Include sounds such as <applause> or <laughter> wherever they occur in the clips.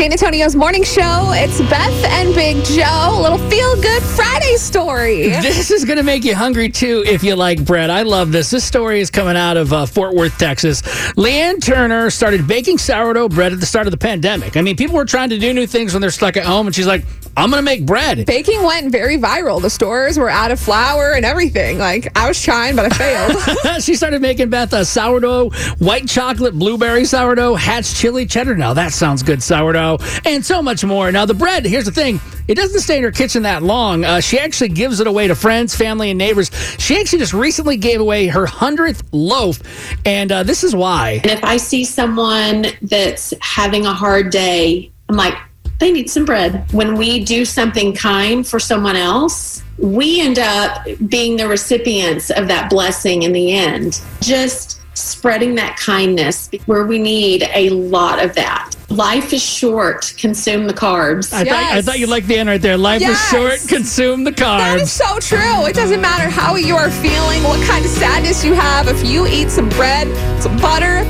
San Antonio's morning show. It's Beth and Big Joe. A little feel good Friday story. This is going to make you hungry too if you like bread. I love this. This story is coming out of uh, Fort Worth, Texas. Leanne Turner started baking sourdough bread at the start of the pandemic. I mean, people were trying to do new things when they're stuck at home, and she's like, I'm going to make bread. Baking went very viral. The stores were out of flour and everything. Like, I was trying, but I failed. <laughs> she started making Beth a sourdough, white chocolate, blueberry sourdough, Hatch chili cheddar. Now that sounds good sourdough, and so much more. Now, the bread, here's the thing it doesn't stay in her kitchen that long. Uh, she actually gives it away to friends, family, and neighbors. She actually just recently gave away her 100th loaf, and uh, this is why. And if I see someone that's having a hard day, I'm like, they need some bread. When we do something kind for someone else, we end up being the recipients of that blessing in the end. Just spreading that kindness where we need a lot of that. Life is short. Consume the carbs. I, thought, I thought you liked the end right there. Life Yes. is short. Consume the carbs. That is so true. It doesn't matter how you are feeling, what kind of sadness you have. If you eat some bread, some butter,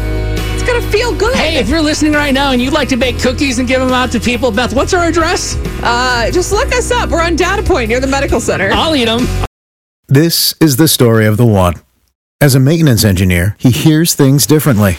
it's going to feel good. Hey, if you're listening right now and you'd like to bake cookies and give them out to people, Beth, what's our address? Uh, just look us up. We're on Data Point near the medical center. I'll eat them. This is the story of the one. As a maintenance engineer, he hears things differently.